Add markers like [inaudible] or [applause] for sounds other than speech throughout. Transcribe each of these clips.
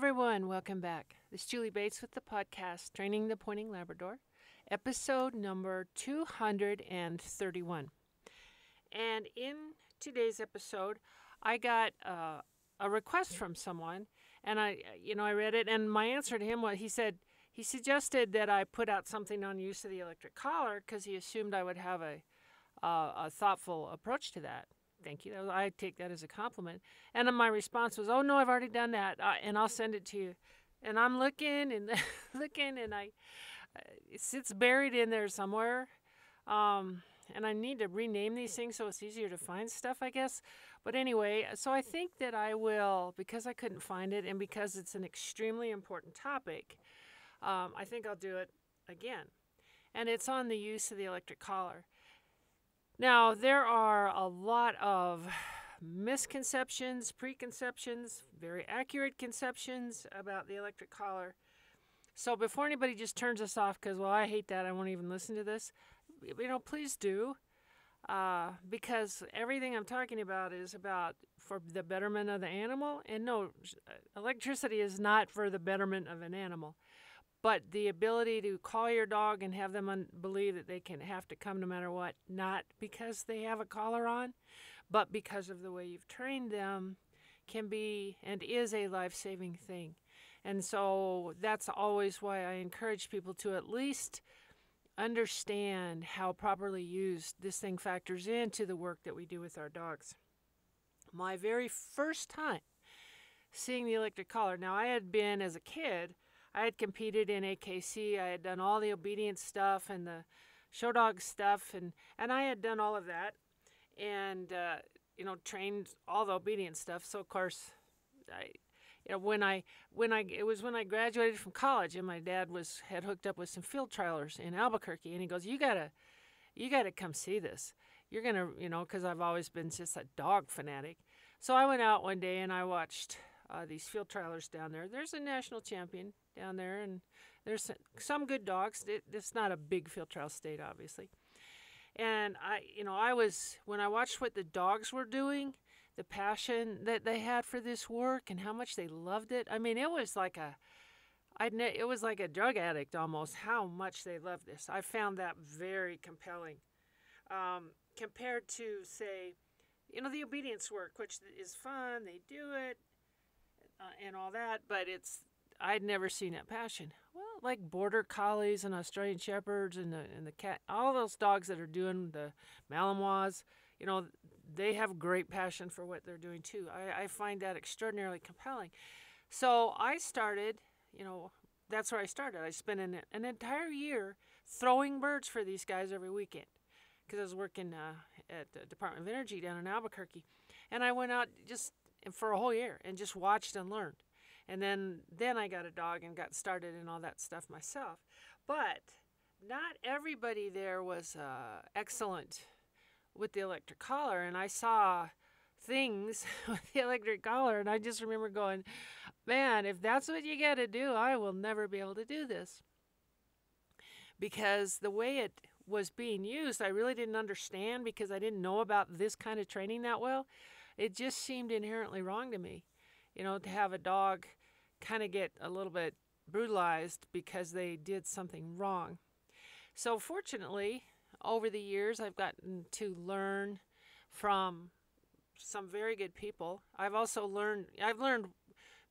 everyone. Welcome back. This is Julie Bates with the podcast Training the Pointing Labrador, episode number 231. And in today's episode, I got uh, a request from someone, and I, you know, I read it, and my answer to him was he said he suggested that I put out something on use of the electric collar because he assumed I would have a, uh, a thoughtful approach to that thank you. I take that as a compliment. And my response was, oh no, I've already done that, uh, and I'll send it to you. And I'm looking and [laughs] looking, and I uh, it sits buried in there somewhere. Um, and I need to rename these things so it's easier to find stuff, I guess. But anyway, so I think that I will, because I couldn't find it and because it's an extremely important topic, um, I think I'll do it again. And it's on the use of the electric collar. Now, there are a lot of misconceptions, preconceptions, very accurate conceptions about the electric collar. So before anybody just turns us off because, well, I hate that, I won't even listen to this, you know, please do. Uh, because everything I'm talking about is about for the betterment of the animal. And no, electricity is not for the betterment of an animal. But the ability to call your dog and have them un- believe that they can have to come no matter what, not because they have a collar on, but because of the way you've trained them, can be and is a life saving thing. And so that's always why I encourage people to at least understand how properly used this thing factors into the work that we do with our dogs. My very first time seeing the electric collar, now I had been as a kid I had competed in AKC. I had done all the obedience stuff and the show dog stuff, and and I had done all of that, and uh, you know trained all the obedience stuff. So of course, I you know when I when I it was when I graduated from college, and my dad was had hooked up with some field trialers in Albuquerque, and he goes, "You gotta, you gotta come see this. You're gonna, you know, because I've always been just a dog fanatic." So I went out one day and I watched uh, these field trialers down there. There's a national champion down there, and there's some good dogs. It, it's not a big field trial state, obviously. And I, you know, I was when I watched what the dogs were doing, the passion that they had for this work, and how much they loved it. I mean, it was like a, I it was like a drug addict almost. How much they loved this. I found that very compelling, um, compared to say, you know, the obedience work, which is fun. They do it, uh, and all that, but it's I'd never seen that passion. Well, like border collies and Australian shepherds and the and the cat, all those dogs that are doing the Malinois, you know, they have great passion for what they're doing too. I, I find that extraordinarily compelling. So I started, you know, that's where I started. I spent an, an entire year throwing birds for these guys every weekend because I was working uh, at the Department of Energy down in Albuquerque, and I went out just for a whole year and just watched and learned and then then I got a dog and got started and all that stuff myself. But not everybody there was uh, excellent with the electric collar, and I saw things [laughs] with the electric collar, and I just remember going, "Man, if that's what you got to do, I will never be able to do this." Because the way it was being used, I really didn't understand because I didn't know about this kind of training that well. It just seemed inherently wrong to me, you know, to have a dog kind of get a little bit brutalized because they did something wrong. So, fortunately, over the years, I've gotten to learn from some very good people. I've also learned, I've learned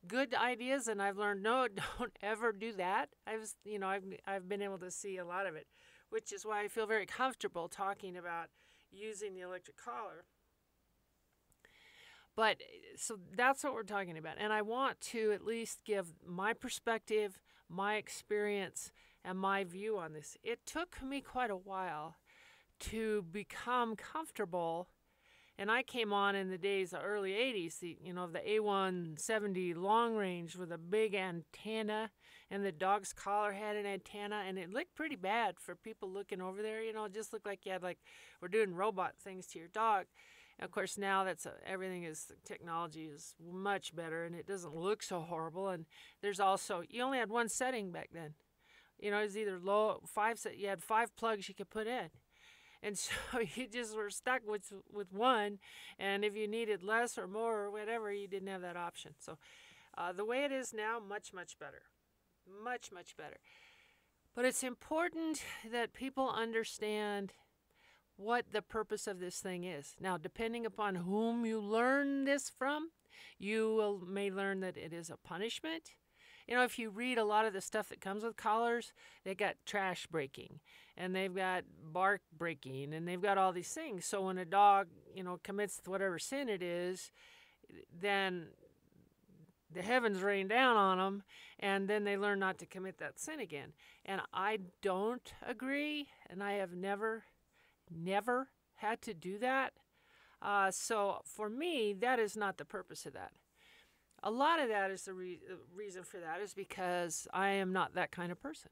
good ideas and I've learned [laughs] no don't ever do that. I've you know I've I've been able to see a lot of it, which is why I feel very comfortable talking about using the electric collar. But eh, so that's what we're talking about. And I want to at least give my perspective, my experience, and my view on this. It took me quite a while to become comfortable. And I came on in the days, the early 80s, the, you know, the A170 long range with a big antenna, and the dog's collar had an antenna, and it looked pretty bad for people looking over there. You know, it just looked like you had, like, we're doing robot things to your dog. Of course, now that's a, everything is technology is much better and it doesn't look so horrible. And there's also you only had one setting back then. You know, it was either low five set. You had five plugs you could put in, and [laughs] so you just were stuck with with one. And if you needed less or more or whatever, you didn't have that option. So. Uh, the way it is now, much, much better. Much, much better. But it's important that people understand what the purpose of this thing is. Now, depending upon whom you learn this from, you will, may learn that it is a punishment. You know, if you read a lot of the stuff that comes with collars, they got trash breaking and they've got bark breaking and they've got all these things. So when a dog, you know, commits whatever sin it is, then the heavens rain down on them and then they learn not to commit that sin again. And I don't agree, and I have never, never had to do that. Uh, so for me, that is not the purpose of that. A lot of that is the re- reason for that is because I am not that kind of person.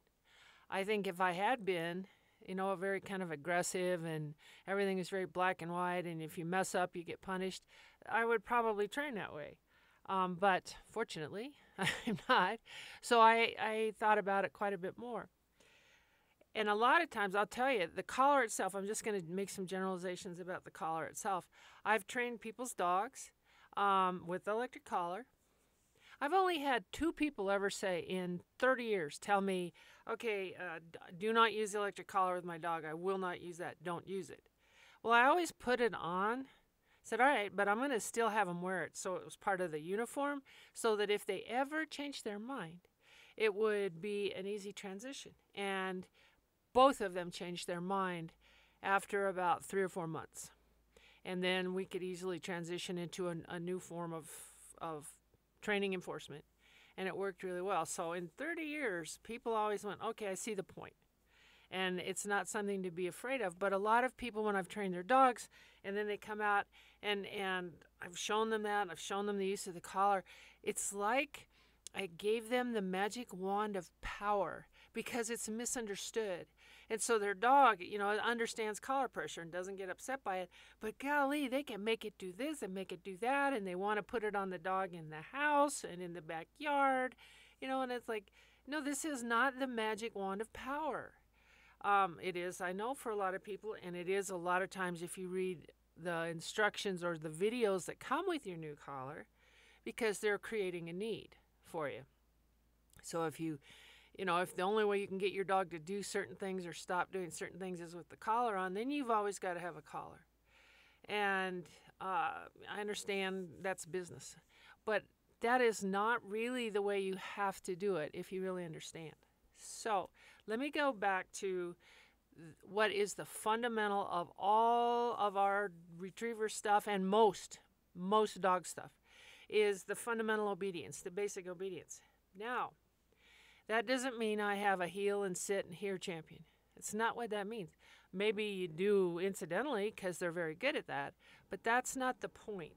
I think if I had been, you know, very kind of aggressive and everything is very black and white, and if you mess up, you get punished, I would probably train that way. Um, but fortunately, [laughs] I'm not. So I, I thought about it quite a bit more. And a lot of times, I'll tell you, the collar itself, I'm just going to make some generalizations about the collar itself. I've trained people's dogs um, with the electric collar. I've only had two people ever say in 30 years tell me, okay, uh, do not use the electric collar with my dog. I will not use that. Don't use it. Well, I always put it on said, All right, but I'm going to still have them wear it. So it was part of the uniform so that if they ever change their mind, it would be an easy transition. And both of them changed their mind after about three or four months. And then we could easily transition into a, a new form of, of training enforcement. And it worked really well. So in 30 years, people always went, okay, I see the point. point and it's not something to be afraid of. But a lot of people, when I've trained their dogs, and then they come out and and I've shown them that, I've shown them the use of the collar. It's like I gave them the magic wand of power because it's misunderstood. And so their dog, you know, understands collar pressure and doesn't get upset by it. But golly, they can make it do this and make it do that. And they want to put it on the dog in the house and in the backyard, you know, and it's like, no, this is not the magic wand of power. Um, it is, I know, for a lot of people, and it is a lot of times if you read the instructions or the videos that come with your new collar because they're creating a need for you. So if you, you know, if the only way you can get your dog to do certain things or stop doing certain things is with the collar on, then you've always got to have a collar. And uh, I understand that's business, but that is not really the way you have to do it if you really understand. So let me go back to what is the fundamental of all of our retriever stuff and most most dog stuff is the fundamental obedience, the basic obedience. Now, that doesn't mean I have a heel and sit and here champion. It's not what that means. Maybe you do incidentally because they're very good at that, but that's not the point.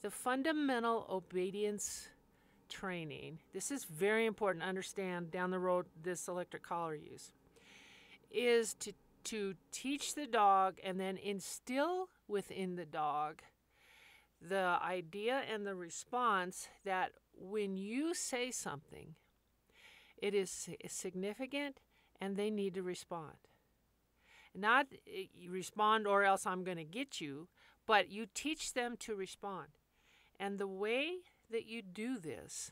The fundamental obedience training, this is very important to understand down the road this electric collar use, is to, to teach the dog and then instill within the dog the idea and the response that when you say something, it is significant and they need to respond. Not eh, respond or else I'm going to get you, but you teach them to respond. And the way that you do this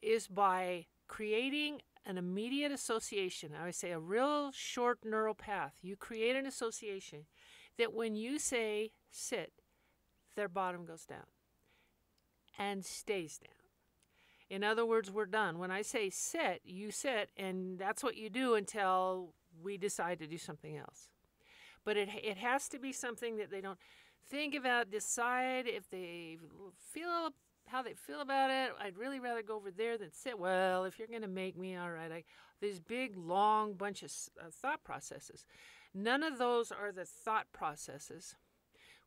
is by creating an immediate association. I would say a real short neural path. You create an association that when you say sit, their bottom goes down and stays down. In other words, we're done. When I say sit, you sit, and that's what you do until we decide to do something else. But it, it has to be something that they don't think about, decide if they feel how they feel about it. I'd really rather go over there than sit. Well, if you're going to make me, all right. I, these big, long bunch of uh, thought processes. None of those are the thought processes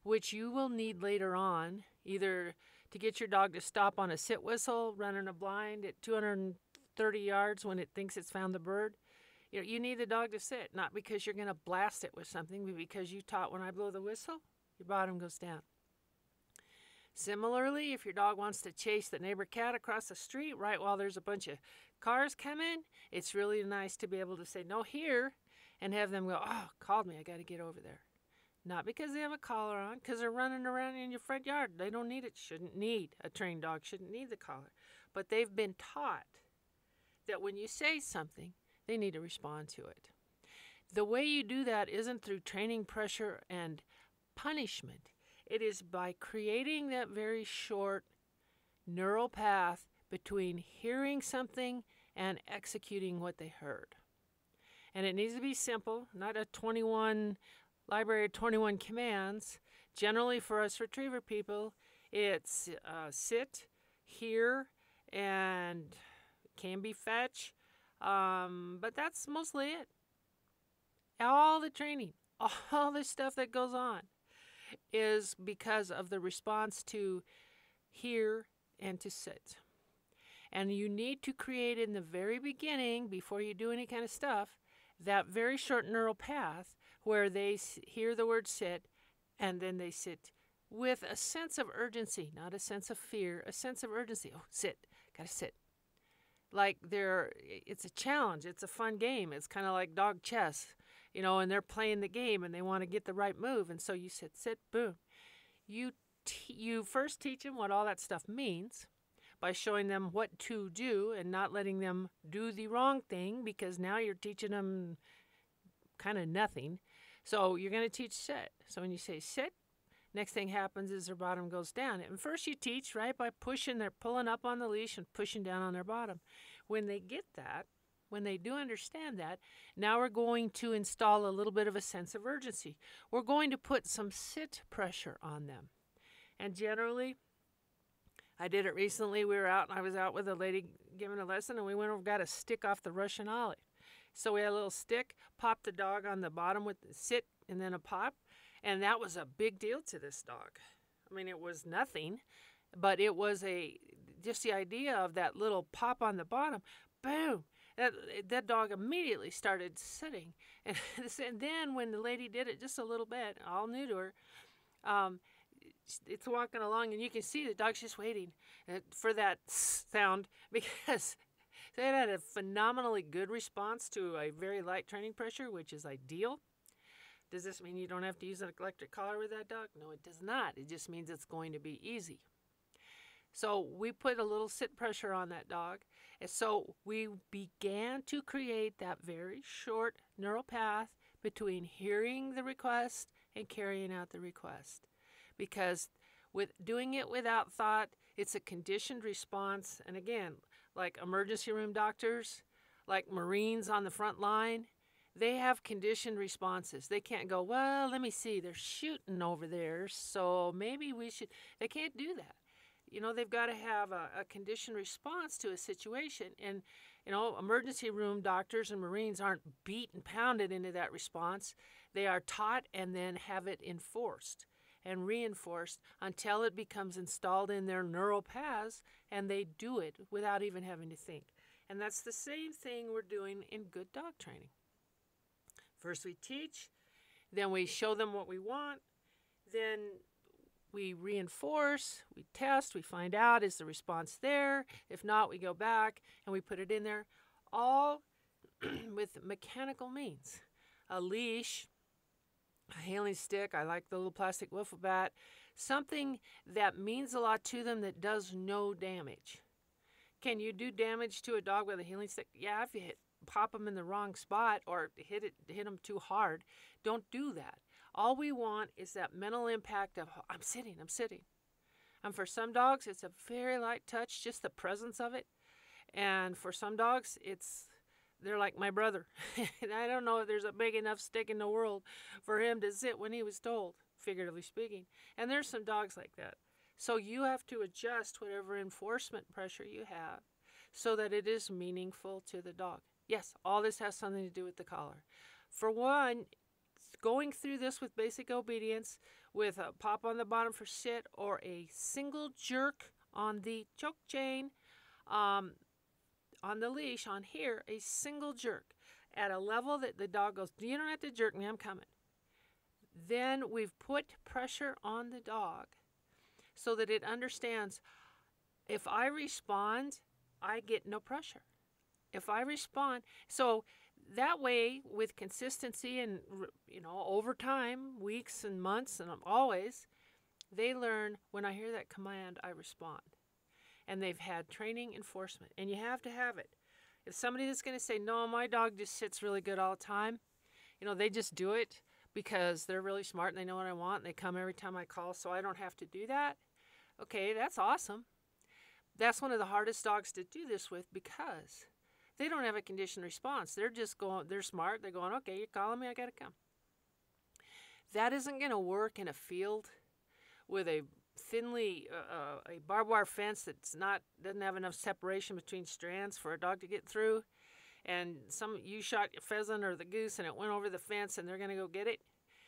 which you will need later on, either to get your dog to stop on a sit whistle, running a blind at 230 yards when it thinks it's found the bird. You, know, you need the dog to sit, not because you're going to blast it with something, but because you taught when I blow the whistle, your bottom goes down. Similarly, if your dog wants to chase the neighbor cat across the street right while there's a bunch of cars coming, it's really nice to be able to say, no, here, and have them go, oh, called me, I got to get over there. Not because they have a collar on, because they're running around in your front yard. They don't need it, shouldn't need, a trained dog shouldn't need the collar. But they've been taught that when you say something, they need to respond to it. The way you do that isn't through training pressure and punishment, it is by creating that very short neural path between hearing something and executing what they heard. And it needs to be simple, not a 21 library of 21 commands. Generally, for us retriever people, it's uh, sit, here, and can be fetch. Um, but that's mostly it. All the training, [laughs] all the stuff that goes on is because of the response to here and to sit. And you need to create in the very beginning, before you do any kind of stuff, that very short neural path where they hear the word sit and then they sit with a sense of urgency, not a sense of fear, a sense of urgency. Oh, sit, gotta sit. Like they're, it's a challenge. It's a fun game. It's kind of like dog chess, you know, and they're playing the game and they want to get the right move. And so you sit, sit, boom. You, t- you first teach them what all that stuff means by showing them what to do and not letting them do the wrong thing because now you're teaching them kind of nothing. So you're going to teach sit. So when you say sit, next thing happens is their bottom goes down. And first you teach, right, by pushing, they're pulling up on the leash and pushing down on their bottom. When they get that, when they do understand that, now we're going to install a little bit of a sense of urgency. We're going to put some sit pressure on them. And generally, I did it recently. We were out, and I was out with a lady giving a lesson, and we went over got a stick off the Russian olive. So we had a little stick, popped the dog on the bottom with the sit, and then a pop, and that was a big deal to this dog. I mean, it was nothing, but it was a just the idea of that little pop on the bottom. Boom! That that dog immediately started sitting, [laughs] and, and then when the lady did it just a little bit, all new to her. Um, it's walking along and you can see the dog's just waiting uh, for that sound [laughs] because they had a phenomenally good response to a very light training pressure, which is ideal. Does this mean you don't have to use an electric collar with that dog? No, it does not. It just means it's going to be easy. So we put a little sit pressure on that dog. And so we began to create that very short neural path between hearing the request and carrying out the request because with doing it without thought, it's a conditioned response. And again, like emergency room doctors, like Marines on the front line, they have conditioned responses. They can't go, well, let me see, they're shooting over there, so maybe we should. They can't do that. You know, they've got to have a, a conditioned response to a situation. And, you know, emergency room doctors and Marines aren't beat and pounded into that response. They are taught and then have it enforced and reinforced until it becomes installed in their neural paths and they do it without even having to think. And that's the same thing we're doing in good dog training. First, we teach, then we show them what we want, then we reinforce, we test, we find out is the response there. If not, we go back and we put it in there, all [clears throat] with mechanical means. A leash a heeling stick. I like the little plastic wiffle bat. Something that means a lot to them that does no damage. Can you do damage to a dog with a heeling stick? Yeah, if you hit, pop them in the wrong spot or hit it hit them too hard. Don't do that. All we want is that mental impact of I'm sitting, I'm sitting. And for some dogs, it's a very light touch, just the presence of it. And for some dogs, it's they're like my brother. [laughs] and I don't know if there's a big enough stick in the world for him to sit when he was told, figuratively speaking. And there's some dogs like that. So you have to adjust whatever enforcement pressure you have so that it is meaningful to the dog. Yes, all this has something to do with the collar. For one, going through this with basic obedience, with a pop on the bottom for sit or a single jerk on the choke chain, um, on the leash on here a single jerk at a level that the dog goes, You don't have to jerk me, I'm coming. Then we've put pressure on the dog so that it understands if I respond, I get no pressure. If I respond, so that way, with consistency and you know over time, weeks and months, and always, they learn when I hear that command, I respond, and they've had training enforcement, and you have to have it. If somebody is going to say, "No, my dog just sits really good all the time," you know, they just do it because they're really smart and they know what I want and they come every time I call, so I don't have to do that. Okay, that's awesome. That's one of the hardest dogs to do this with because they don't have a conditioned response. They're just going, they're smart. They're going, okay, you're calling me, I got to come. That isn't going to work in a field with a thinly uh, uh, a barbed wire fence that's not doesn't have enough separation between strands for a dog to get through. And some you shot your pheasant or the goose and it went over the fence and they're going to go get it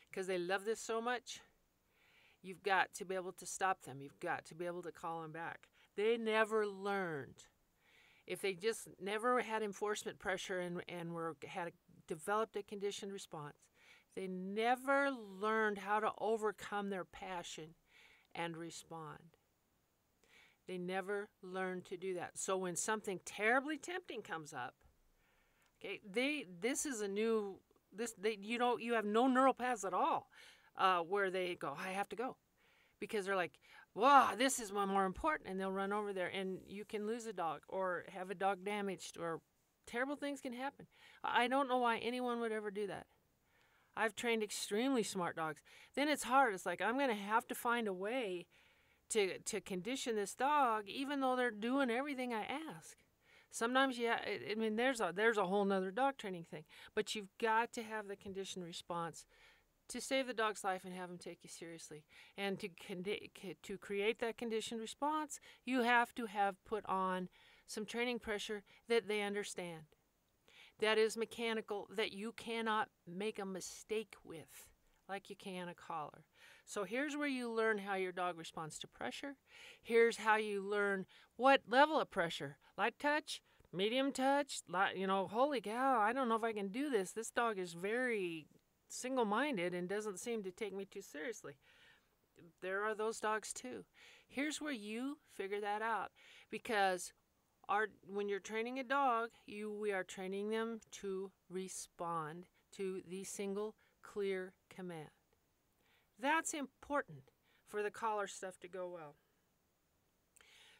because they love this so much. You've got to be able to stop them. You've got to be able to call them back. They never learned. If they just never had enforcement pressure and, and were had developed a conditioned response they never learned how to overcome their passion and respond they never learned to do that so when something terribly tempting comes up Okay, they this is a new this they you don't you have no neural paths at all uh, where they go I have to go because they're like wow this is one more important and they'll run over there and you can lose a dog or have a dog damaged or terrible things can happen. I don't know why anyone would ever do that. I've trained extremely smart dogs. Then it's hard. It's like I'm going to have to find a way to to condition this dog even though they're doing everything I ask. Sometimes, yeah, I mean, there's a there's a whole nother dog training thing, but you've got to have the conditioned response to save the dog's life and have them take you seriously. And to to create that conditioned response, you have to have put on some training pressure that they understand. That is mechanical, that you cannot make a mistake with, like you can a collar. So here's where you learn how your dog responds to pressure. Here's how you learn what level of pressure. Light touch, medium touch, light, you know, holy cow, I don't know if I can do this. This dog is very single minded and doesn't seem to take me too seriously. There are those dogs too. Here's where you figure that out because when you're training a dog, you we are training them to respond to the single clear command. That's important for the collar stuff to go well.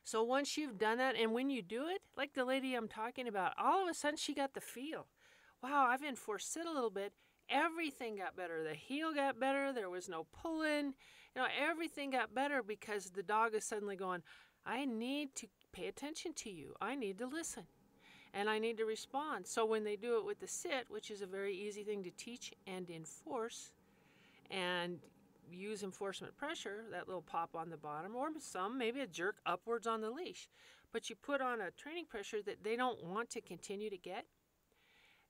So once you've done that, and when you do it, like the lady I'm talking about, all of a sudden she got the feel. Wow, I've enforced it a little bit. Everything got better. The heel got better. There was no pulling. You know, everything got better because the dog is suddenly going, I need to pay attention to you. I need to listen. And I need to respond. So when they do it with the sit, which is a very easy thing to teach and enforce, and use enforcement pressure, that little pop on the bottom, or some maybe a jerk upwards on the leash. But you put on a training pressure that they don't want to continue to get,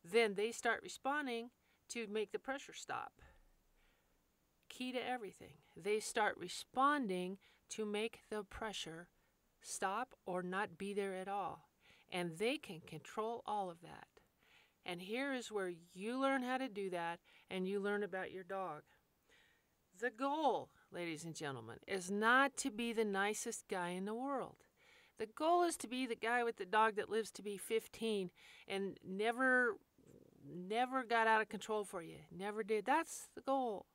then they start responding to make the pressure stop. Key to everything. They start responding to make the pressure stop or not be there at all. And they can control all of that. And here is where you learn how to do that and you learn about your dog. The goal, ladies and gentlemen, is not to be the nicest guy in the world. The goal is to be the guy with the dog that lives to be 15 and never never got out of control for you. Never did. That's the goal.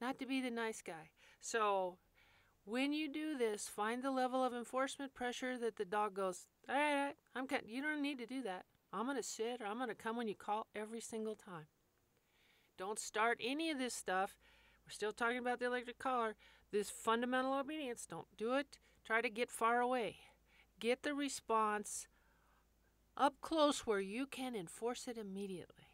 Not to be the nice guy. So, when you do this, find the level of enforcement pressure that the dog goes, "All right, all right I'm you don't need to do that. I'm going to sit or I'm going to come when you call every single time." Don't start any of this stuff we're still talking about the electric collar. This fundamental obedience, don't do it. Try to get far away. Get the response up close where you can enforce it immediately.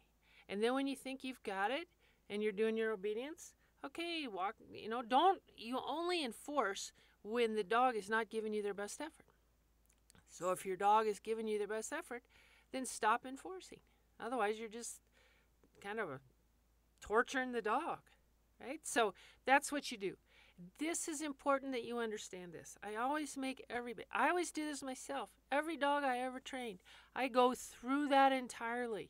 And then when you think you've got it and you're doing your obedience, okay, walk, you know, don't, you only enforce when the dog is not giving you their best effort. So if your dog is giving you their best effort, then stop enforcing. Otherwise, you're just kind of torturing the dog right? So that's what you do. This is important that you understand this. I always make everybody, I always do this myself. Every dog I ever trained, I go through that entirely.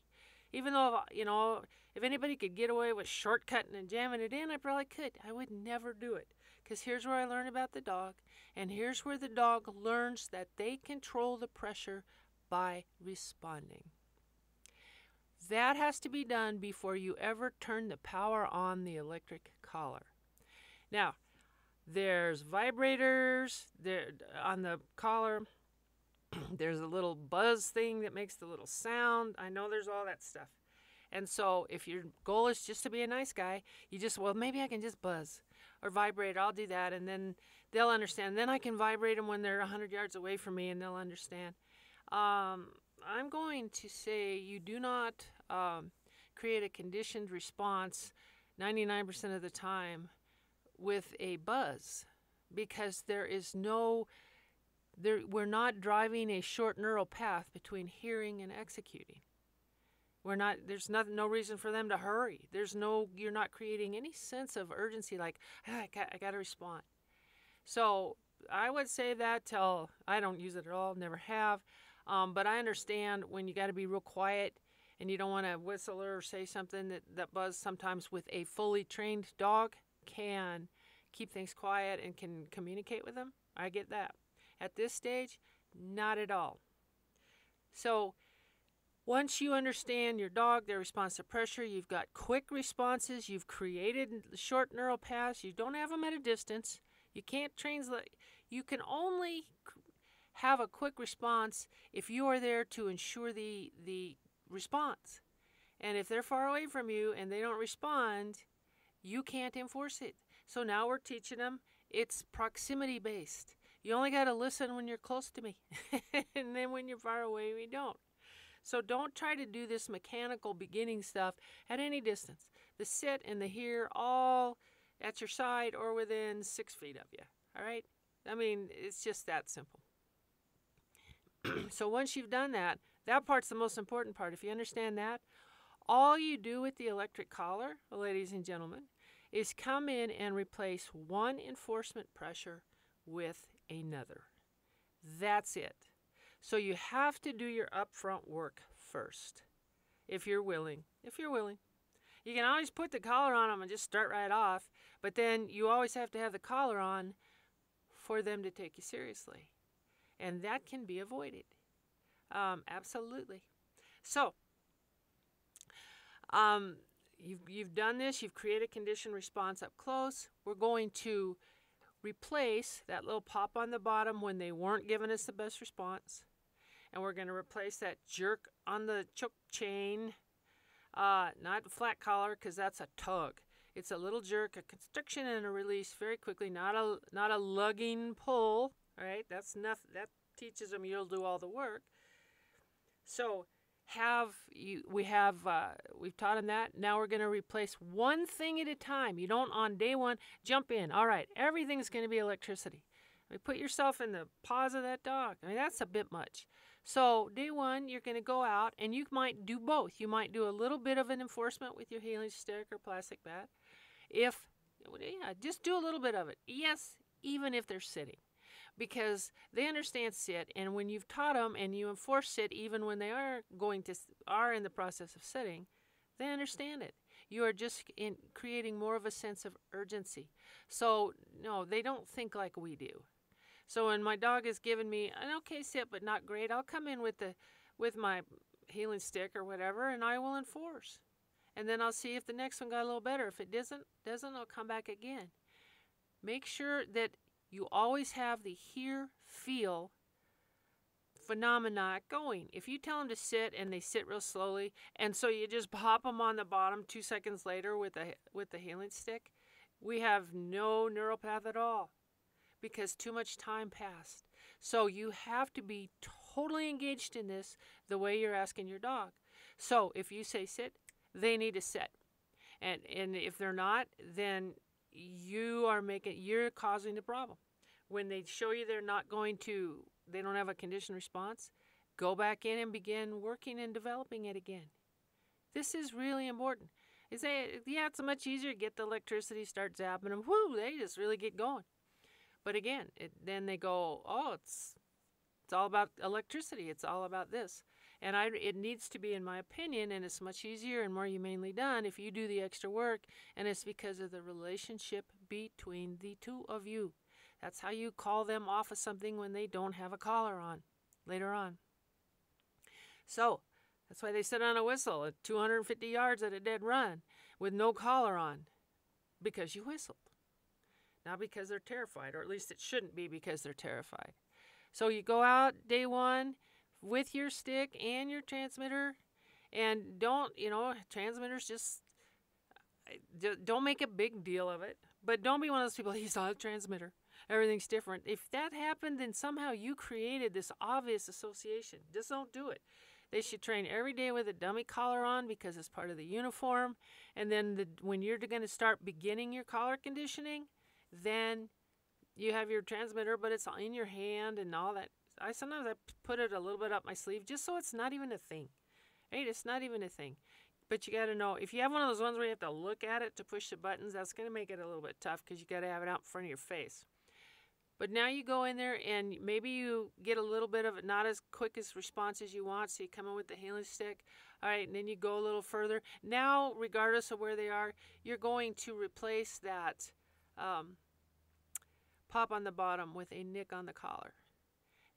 Even though, you know, if anybody could get away with shortcutting and jamming it in, I probably could. I would never do it. Because here's where I learn about the dog, and here's where the dog learns that they control the pressure by responding. That has to be done before you ever turn the power on the electric collar. Now, there's vibrators there on the collar. [clears throat] there's a little buzz thing that makes the little sound. I know there's all that stuff. And so if your goal is just to be a nice guy, you just, well, maybe I can just buzz or vibrate. I'll do that. And then they'll understand. Then I can vibrate them when they're 100 yards away from me and they'll understand. Um, I'm going to say you do not um, create a conditioned response 99% of the time with a buzz because there is no there we're not driving a short neural path between hearing and executing we're not there's not, no reason for them to hurry there's no you're not creating any sense of urgency like ah, I, got, I got to respond so i would say that till i don't use it at all never have um, but i understand when you got to be real quiet and you don't want to whistle or say something that, that buzz sometimes with a fully trained dog can keep things quiet and can communicate with them. I get that. At this stage, not at all. So, once you understand your dog, their response to pressure, you've got quick responses, you've created short neural paths, you don't have them at a distance. You can't translate. You can only have a quick response if you are there to ensure the the response. And if they're far away from you and they don't respond, you can't enforce it. So now we're teaching them it's proximity based. You only got to listen when you're close to me. [laughs] and then when you're far away, we don't. So don't try to do this mechanical beginning stuff at any distance. The sit and the here all at your side or within six feet of you. All right? I mean, it's just that simple. [clears throat] so once you've done that, that part's the most important part. If you understand that, all you do with the electric collar, ladies and gentlemen, is come in and replace one enforcement pressure with another. That's it. So you have to do your upfront work first, if you're willing. If you're willing. You can always put the collar on them and just start right off, but then you always have to have the collar on for them to take you seriously. And that can be avoided. Um, absolutely. So, um, you've, you've done this, you've created condition response up close. We're going to replace that little pop on the bottom when they weren't giving us the best response. And we're going to replace that jerk on the choke chain, uh, not flat collar because that's a tug. It's a little jerk, a constriction and a release very quickly, not a not a lugging pull. Right? That's nothing That teaches them you'll do all the work. So have you we have uh, we've taught them that. Now we're going to replace one thing at a time. You don't on day one jump in. All right everything's going to be electricity. I mean, put yourself in the paws of that dog. I mean that's a bit much. So day one you're going to go out and you might do both. You might do a little bit of an enforcement with your heeling stick or plastic bat. If yeah just do a little bit of it. Yes even if they're sitting because they understand sit and when you've taught them and you enforce sit even when they are going to are in the process of sitting they understand it. You are just in creating more of a sense of urgency. So no they don't think like we do. So when my dog has given me an okay sit but not great i'll come in with the with my heeling stick or whatever and i will enforce. And then i'll see if the next one got a little better. If it doesn't doesn't i'll come back again. Make sure that you always have the hear, feel phenomena going. If you tell them to sit and they sit real slowly, and so you just [laughs] pop them on the bottom two seconds later with the with the heeling stick, we have no neural path at all because too much time passed. So you have to be totally engaged in this the way you're asking your dog. So if you say sit, they need to sit. And and if they're not, then you are making you're causing the problem when they show you they're not going to they don't have a conditioned response go back in and begin working and developing it again. This is really important. Is say yeah it's much easier to get the electricity start zapping them whoo they just really get going. But again it, then they go oh it's it's all about electricity. It's all about this. And I, it needs to be, in my opinion, and it's much easier and more humanely done if you do the extra work, and it's because of the relationship between the two of you. That's how you call them off of something when they don't have a collar on later on. So, That's why they sit on a whistle at 250 yards at a dead run with no collar on because you whistled. Not because they're terrified, or at least it shouldn't be because they're terrified. So you go out day one with your stick and your transmitter, and don't, you know, transmitters just don't make a big deal of it. But don't be one of those people, he's not a transmitter. Everything's different. If that happened, then somehow you created this obvious association. Just don't do it. They should train every day with a dummy collar on because it's part of the uniform. And then the, when you're going to start beginning your collar conditioning, then you have your transmitter, but it's in your hand and all that. I sometimes I put it a little bit up my sleeve just so it's not even a thing. Right? It's not even a thing. But you got to know if you have one of those ones where you have to look at it to push the buttons, that's going to make it a little bit tough because you got to have it out in front of your face. But now you go in there and maybe you get a little bit of it, not as quick as response as you want. So you come in with the heeling stick. All right, and then you go a little further. Now, regardless of where they are, you're going to replace that um, pop on the bottom with a nick on the collar.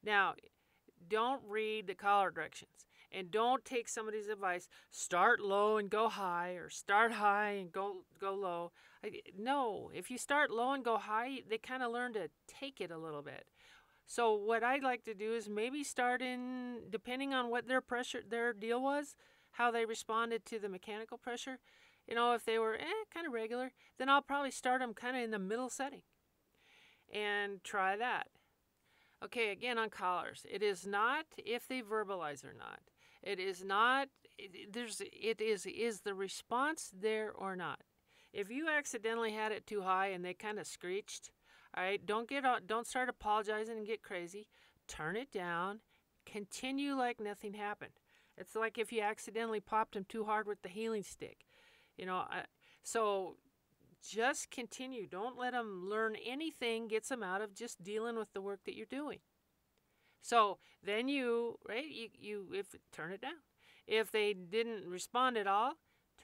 Now, don't read the collar directions and don't take somebody's advice. Start low and go high or start high and go go low. No if you start low and go high they kind of learn to take it a little bit. So what i'd like to do is maybe start in depending on what their pressure their deal was how they responded to the mechanical pressure you know if they were eh, kind of regular then i'll probably start them kind of in the middle setting and try that. Okay again on collars. It is not if they verbalize or not it is not there's it is is the response there or not. If you accidentally had it too high and they kind of screeched, all right, don't get don't start apologizing and get crazy. Turn it down. Continue like nothing happened. It's like if you accidentally popped them too hard with the heeling stick. You know, I, so just continue. Don't let them learn anything gets them out of just dealing with the work that you're doing. So then you, right, you, you if turn it down. If they didn't respond at all,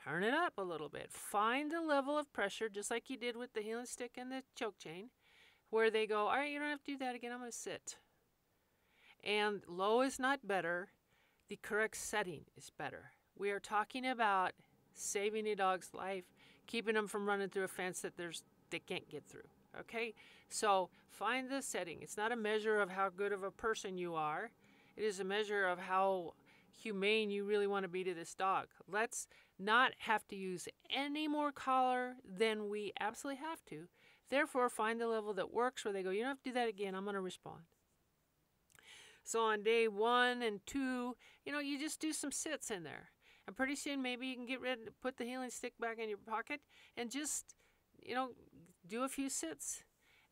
turn it up a little bit. Find the level of pressure, just like you did with the heeling stick and the choke chain, where they go, all right, you don't have to do that again. I'm going to sit. And low is not better. The correct setting is better. We are talking about saving a dog's life, keeping them from running through a fence that there's they can't get through. Okay? So find the setting. It's not a measure of how good of a person you are, it is a measure of how humane you really want to be to this dog. Let's not have to use any more collar than we absolutely have to. Therefore, find the level that works where they go, you don't have to do that again, I'm going to respond. So on day one and two, you know, you just do some sits in there. And pretty soon, maybe you can get rid, put the heeling stick back in your pocket and just, you know, do a few sits.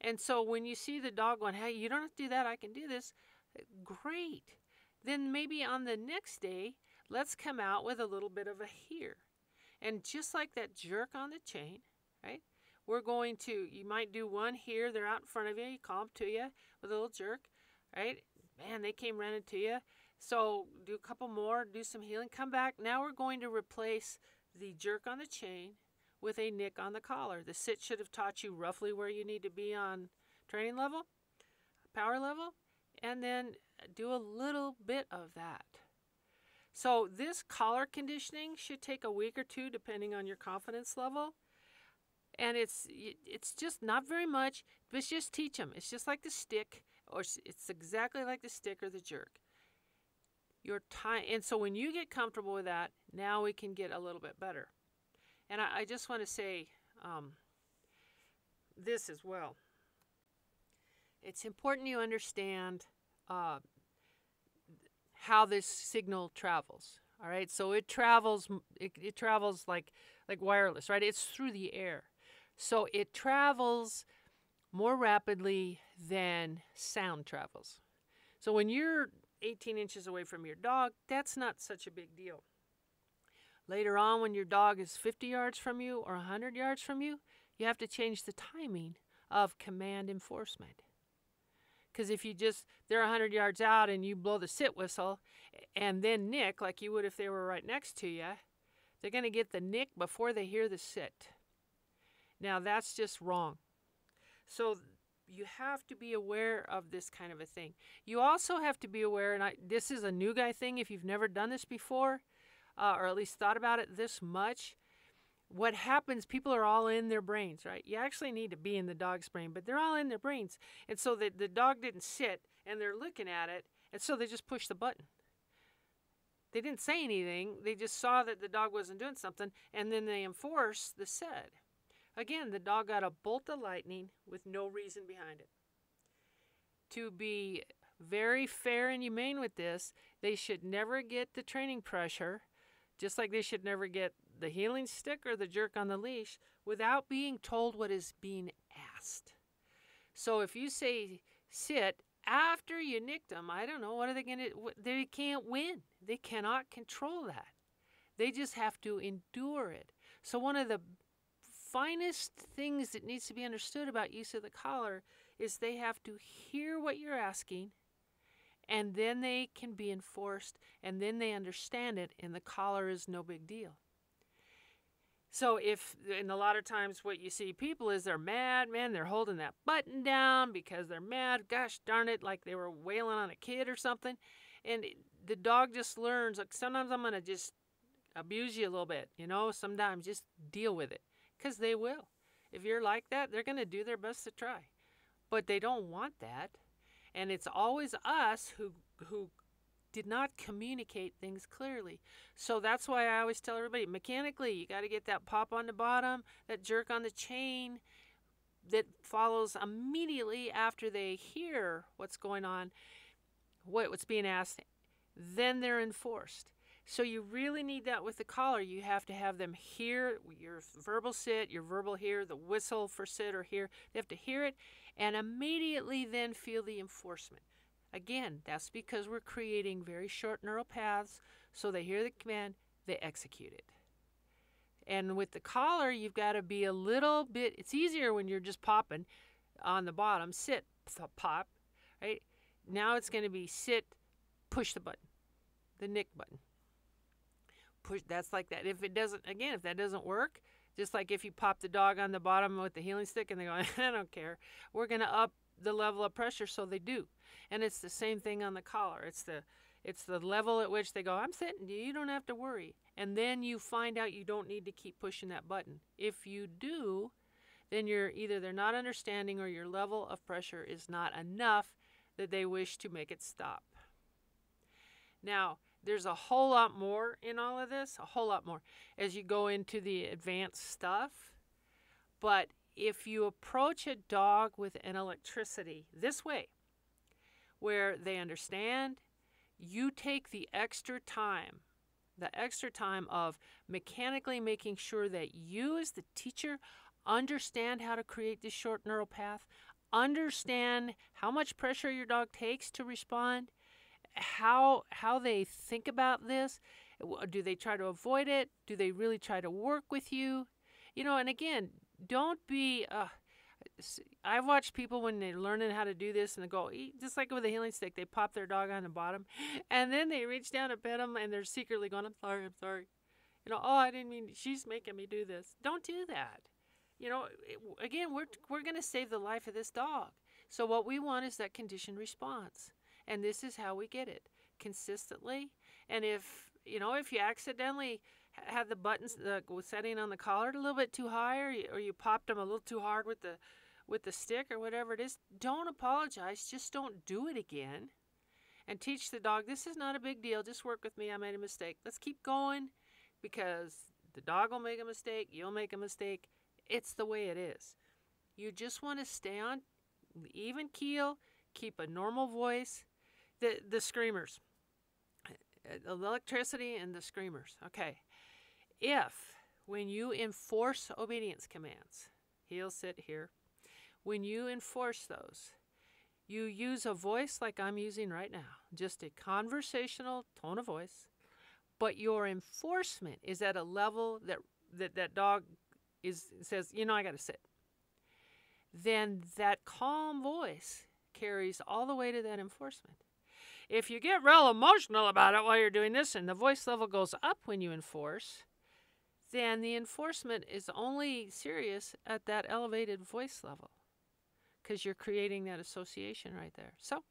And so when you see the dog going, hey, you don't have to do that, I can do this, great. Then maybe on the next day, let's come out with a little bit of a here. And just like that jerk on the chain, right? We're going to, you might do one here, they're out in front of you, you call them to you with a little jerk, right? Man, they came running to you. So do a couple more, do some heeling, come back. Now we're going to replace the jerk on the chain with a nick on the collar. The sit should have taught you roughly where you need to be on training level, power level, and then do a little bit of that. So this collar conditioning should take a week or two depending on your confidence level. And it's it's just not very much, but just teach them. It's just like the stick or it's exactly like the stick or the jerk. Your time and so when you get comfortable with that, now we can get a little bit better. And I, I just want to say um, this as well. It's important you understand uh, how this signal travels. All right, so it travels. It, it travels like like wireless, right? It's through the air, so it travels more rapidly than sound travels. So when you're 18 inches away from your dog, that's not such a big deal. Later on, when your dog is 50 yards from you or 100 yards from you, you have to change the timing of command enforcement. Because if you just, they're 100 yards out and you blow the sit whistle and then nick, like you would if they were right next to you, they're going to get the nick before they hear the sit. Now, that's just wrong. So, you have to be aware of this kind of a thing. You also have to be aware, and I, this is a new guy thing if you've never done this before, uh, or at least thought about it this much. What happens, people are all in their brains, right? You actually need to be in the dog's brain, but they're all in their brains. And so the, the dog didn't sit and they're looking at it, and so they just push the button. They didn't say anything, they just saw that the dog wasn't doing something, and then they enforce the said. Again, the dog got a bolt of lightning with no reason behind it. To be very fair and humane with this, they should never get the training pressure, just like they should never get the heeling stick or the jerk on the leash without being told what is being asked. So if you say sit after you nicked them, I don't know, what are they going to They can't win. They cannot control that. They just have to endure it. So one of the finest things that needs to be understood about use of the collar is they have to hear what you're asking and then they can be enforced and then they understand it and the collar is no big deal. So if and a lot of times what you see people is they're mad, man, they're holding that button down because they're mad, gosh darn it, like they were wailing on a kid or something. And the dog just learns like sometimes I'm going to just abuse you a little bit, you know, sometimes just deal with it because they will. If you're like that, they're going to do their best to try. But they don't want that. And it's always us who who did not communicate things clearly. So that's why I always tell everybody mechanically, you got to get that pop on the bottom, that jerk on the chain that follows immediately after they hear what's going on, what, what's being asked, then they're enforced. So you really need that with the collar. You have to have them hear your verbal sit, your verbal hear, the whistle for sit or hear. They have to hear it and immediately then feel the enforcement. Again, that's because we're creating very short neural paths. So they hear the command, they execute it. And with the collar, you've got to be a little bit, it's easier when you're just popping on the bottom, sit, pop, right? Now it's going to be sit, push the button, the nick button push that's like that if it doesn't again if that doesn't work just like if you pop the dog on the bottom with the heeling stick and they go [laughs] i don't care. We're going to up the level of pressure so they do. And it's the same thing on the collar. It's the it's the level at which they go i'm sitting you don't have to worry. And then you find out you don't need to keep pushing that button. If you do then you're either they're not understanding or your level of pressure is not enough that they wish to make it stop. Now there's a whole lot more in all of this, a whole lot more as you go into the advanced stuff. But if you approach a dog with an electricity this way, where they understand, you take the extra time, the extra time of mechanically making sure that you, as the teacher, understand how to create this short neural path, understand how much pressure your dog takes to respond, how how they think about this. Do they try to avoid it? Do they really try to work with you? You know, and again, don't be. Uh, I've watched people when they're learning how to do this and they go, just like with a heeling stick, they pop their dog on the bottom [gasps] and then they reach down to pet them and they're secretly going, I'm sorry, I'm sorry. You know, oh, I didn't mean, she's making me do this. Don't do that. You know, again, we're, we're going to save the life of this dog. So what we want is that conditioned response. And this is how we get it consistently. And if, you know, if you accidentally had the buttons the setting on the collar a little bit too high or you, or you popped them a little too hard with the with the stick or whatever it is, don't apologize. Just don't do it again. And teach the dog this is not a big deal. Just work with me. I made a mistake. Let's keep going because the dog will make a mistake. You'll make a mistake. It's the way it is. You just want to stay on even keel, keep a normal voice, the the screamers, uh, electricity and the screamers. Okay, if when you enforce obedience commands, he'll sit here. When you enforce those, you use a voice like I'm using right now, just a conversational tone of voice, but your enforcement is at a level that that, that dog is says, you know, I got to sit. Then that calm voice carries all the way to that enforcement. If you get real emotional about it while you're doing this and the voice level goes up when you enforce, then the enforcement is only serious at that elevated voice level. because you're creating that association right there. So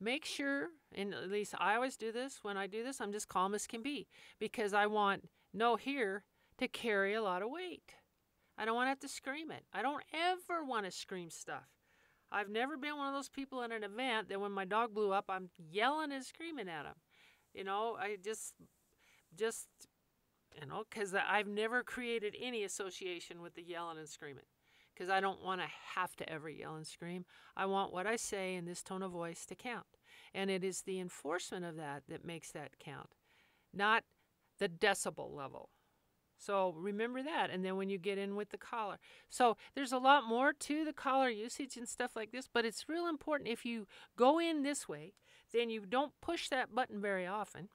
make sure, and at least I always do this when I do this, I'm just calm as can be because I want no here to carry a lot of weight. I don't want to have to scream it. I don't ever want to scream stuff. I've never been one of those people in an event that when my dog blew up, I'm yelling and screaming at him. You know, I just, just, you know, because I've never created any association with the yelling and screaming because I don't want to have to ever yell and scream. I want what I say in this tone of voice to count. And it is the enforcement of that that makes that count, not the decibel level. So remember that. And then when you get in with the collar. So there's a lot more to the collar usage and stuff like this, but it's real important if you go in this way, then you don't push that button very often.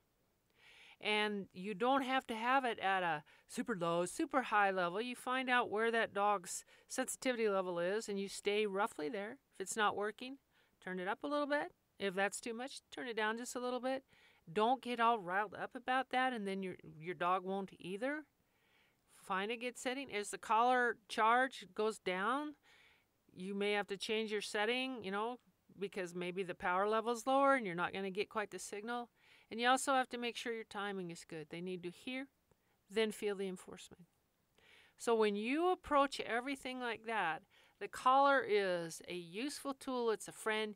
And you don't have to have it at a super low, super high level. You find out where that dog's sensitivity level is and you stay roughly there. If it's not working, turn it up a little bit. If that's too much, turn it down just a little bit. Don't get all riled up about that and then your your dog won't either. Find a good setting. As the collar charge goes down, you may have to change your setting, you know, because maybe the power level is lower and you're not going to get quite the signal. And you also have to make sure your timing is good. They need to hear, then feel the enforcement. So when you approach everything like that, the collar is a useful tool, it's a friend.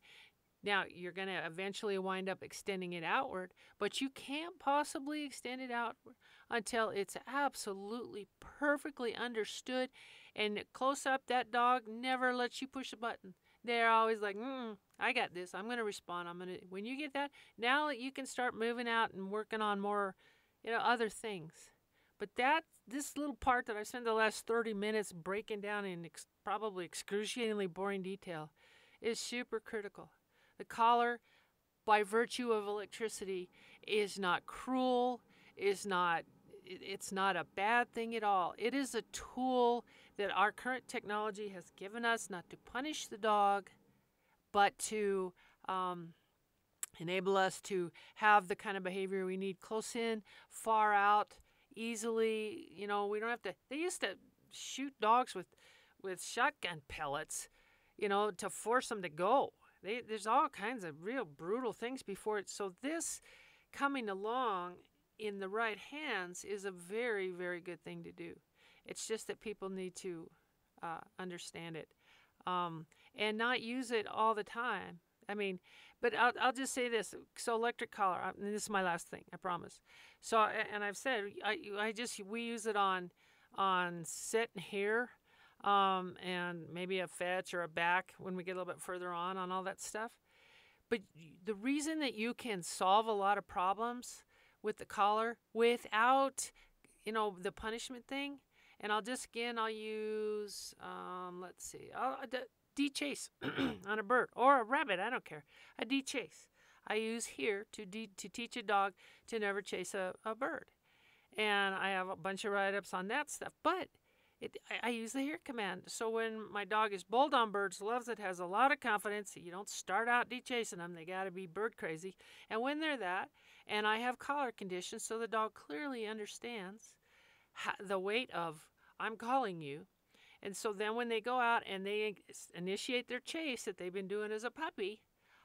Now, you're going to eventually wind up extending it outward, but you can't possibly extend it outward until it's absolutely perfectly understood. And close up, that dog never lets you push a button. They're always like, mm, I got this. I'm going to respond. I'm going to, when you get that, now you can start moving out and working on more, you know, other things. But that, this little part that I spent the last 30 minutes breaking down in ex- probably excruciatingly boring detail is super critical. The collar, by virtue of electricity, is not cruel, is not it's not a bad thing at all. It is a tool that our current technology has given us not to punish the dog, but to um, enable us to have the kind of behavior we need close in, far out, easily. You know, we don't have to. They used to shoot dogs with with shotgun pellets, you know, to force them to go. They, there's all kinds of real brutal things before it. So this coming along in the right hands is a very, very good thing to do. It's just that people need to uh, understand it um, and not use it all the time. I mean, but I'll, I'll just say this. So electric collar, this is my last thing, I promise. So, and I've said, I, I just, we use it on, on sit and hear, um, and maybe a fetch or a back when we get a little bit further on on all that stuff. But the reason that you can solve a lot of problems with the collar without, you know, the punishment thing. And I'll just again, I'll use, um, let's see, I'll, de-chase [clears throat] on a bird or a rabbit. I don't care. A de-chase. I use here to to teach a dog to never chase a, a bird, and I have a bunch of write ups on that stuff. But it, I, I, use the here command. So when my dog is bold on birds, loves it, has a lot of confidence, you don't start out de chasing them. They got to be bird crazy. And when they're that, and I have collar conditions, so the dog clearly understands how, the weight of I'm calling you. And so then when they go out and they initiate their chase that they've been doing as a puppy,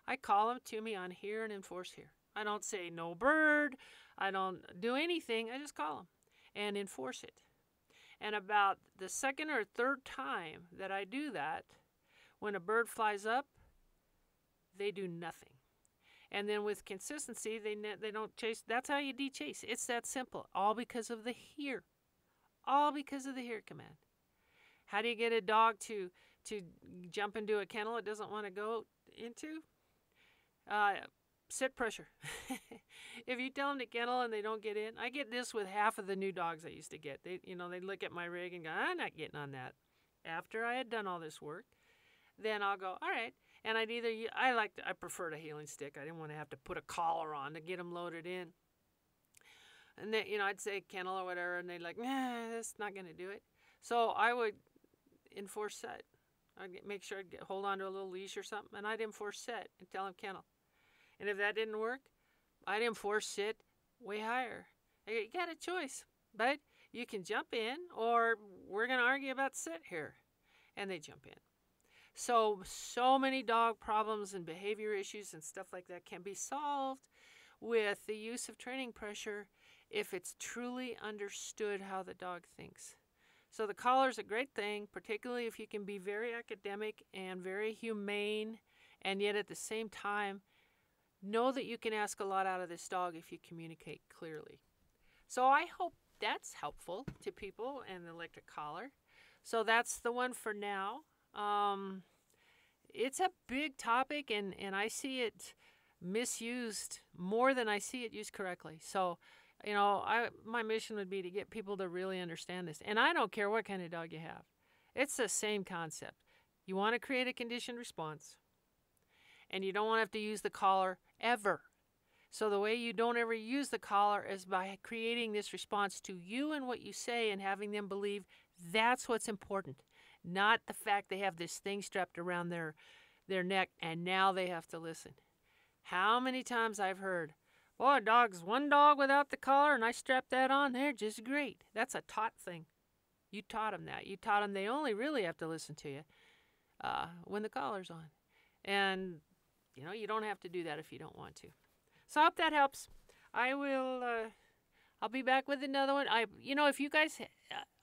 I call them to me on here and enforce here. I don't say no bird. I don't do anything. I just call them and enforce it. And about the second or third time that I do that, when a bird flies up, they do nothing. And then with consistency, they ne- they don't chase. That's how you de-chase. It's that simple. All because of the here. All because of the here command. How do you get a dog to to jump into a kennel it doesn't want to go into? Uh, sit pressure. [laughs] if you tell them to kennel and they don't get in, I get this with half of the new dogs I used to get. They, you know, they look at my rig and go, "I'm not getting on that." After I had done all this work, then I'll go, "All right." And I'd either I like I preferred a heeling stick. I didn't want to have to put a collar on to get them loaded in. And then you know I'd say kennel or whatever, and they'd like, "Nah, that's not going to do it." So I would enforce set. I'd make sure I'd get, hold on to a little leash or something, and I'd enforce set and tell them kennel. And if that didn't work, I'd enforce sit way higher. You got a choice, but you can jump in, or we're going to argue about sit here. And they jump in. So, so many dog problems and behavior issues and stuff like that can be solved with the use of training pressure if it's truly understood how the dog thinks. So, the collar is a great thing, particularly if you can be very academic and very humane, and yet at the same time, know that you can ask a lot out of this dog if you communicate clearly. So, I hope that's helpful to people and the electric collar. So, that's the one for now. Um, it's a big topic, and, and I see it misused more than I see it used correctly. So, you know, I my mission would be to get people to really understand this. And I don't care what kind of dog you have. It's the same concept. You want to create a conditioned response, and you don't want to have to use the collar ever. So the way you don't ever use the collar is by creating this response to you and what you say and having them believe that's what's important not the fact they have this thing strapped around their their neck and now they have to listen. How many times I've heard, "Boy, dog's one dog without the collar, and I strap that on. They're just great." That's a taught thing. You taught them that. You taught them they only really have to listen to you uh, when the collar's on, and you know you don't have to do that if you don't want to. So I hope that helps. I will. Uh, I'll be back with another one. I, you know, if you guys,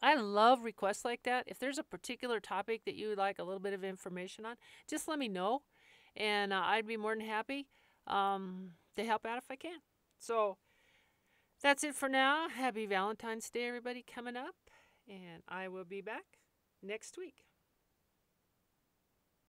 I love requests like that. If there's a particular topic that you would like a little bit of information on, just let me know, and uh, I'd be more than happy um, to help out if I can. So that's it for now. Happy Valentine's Day, everybody, coming up, and I will be back next week.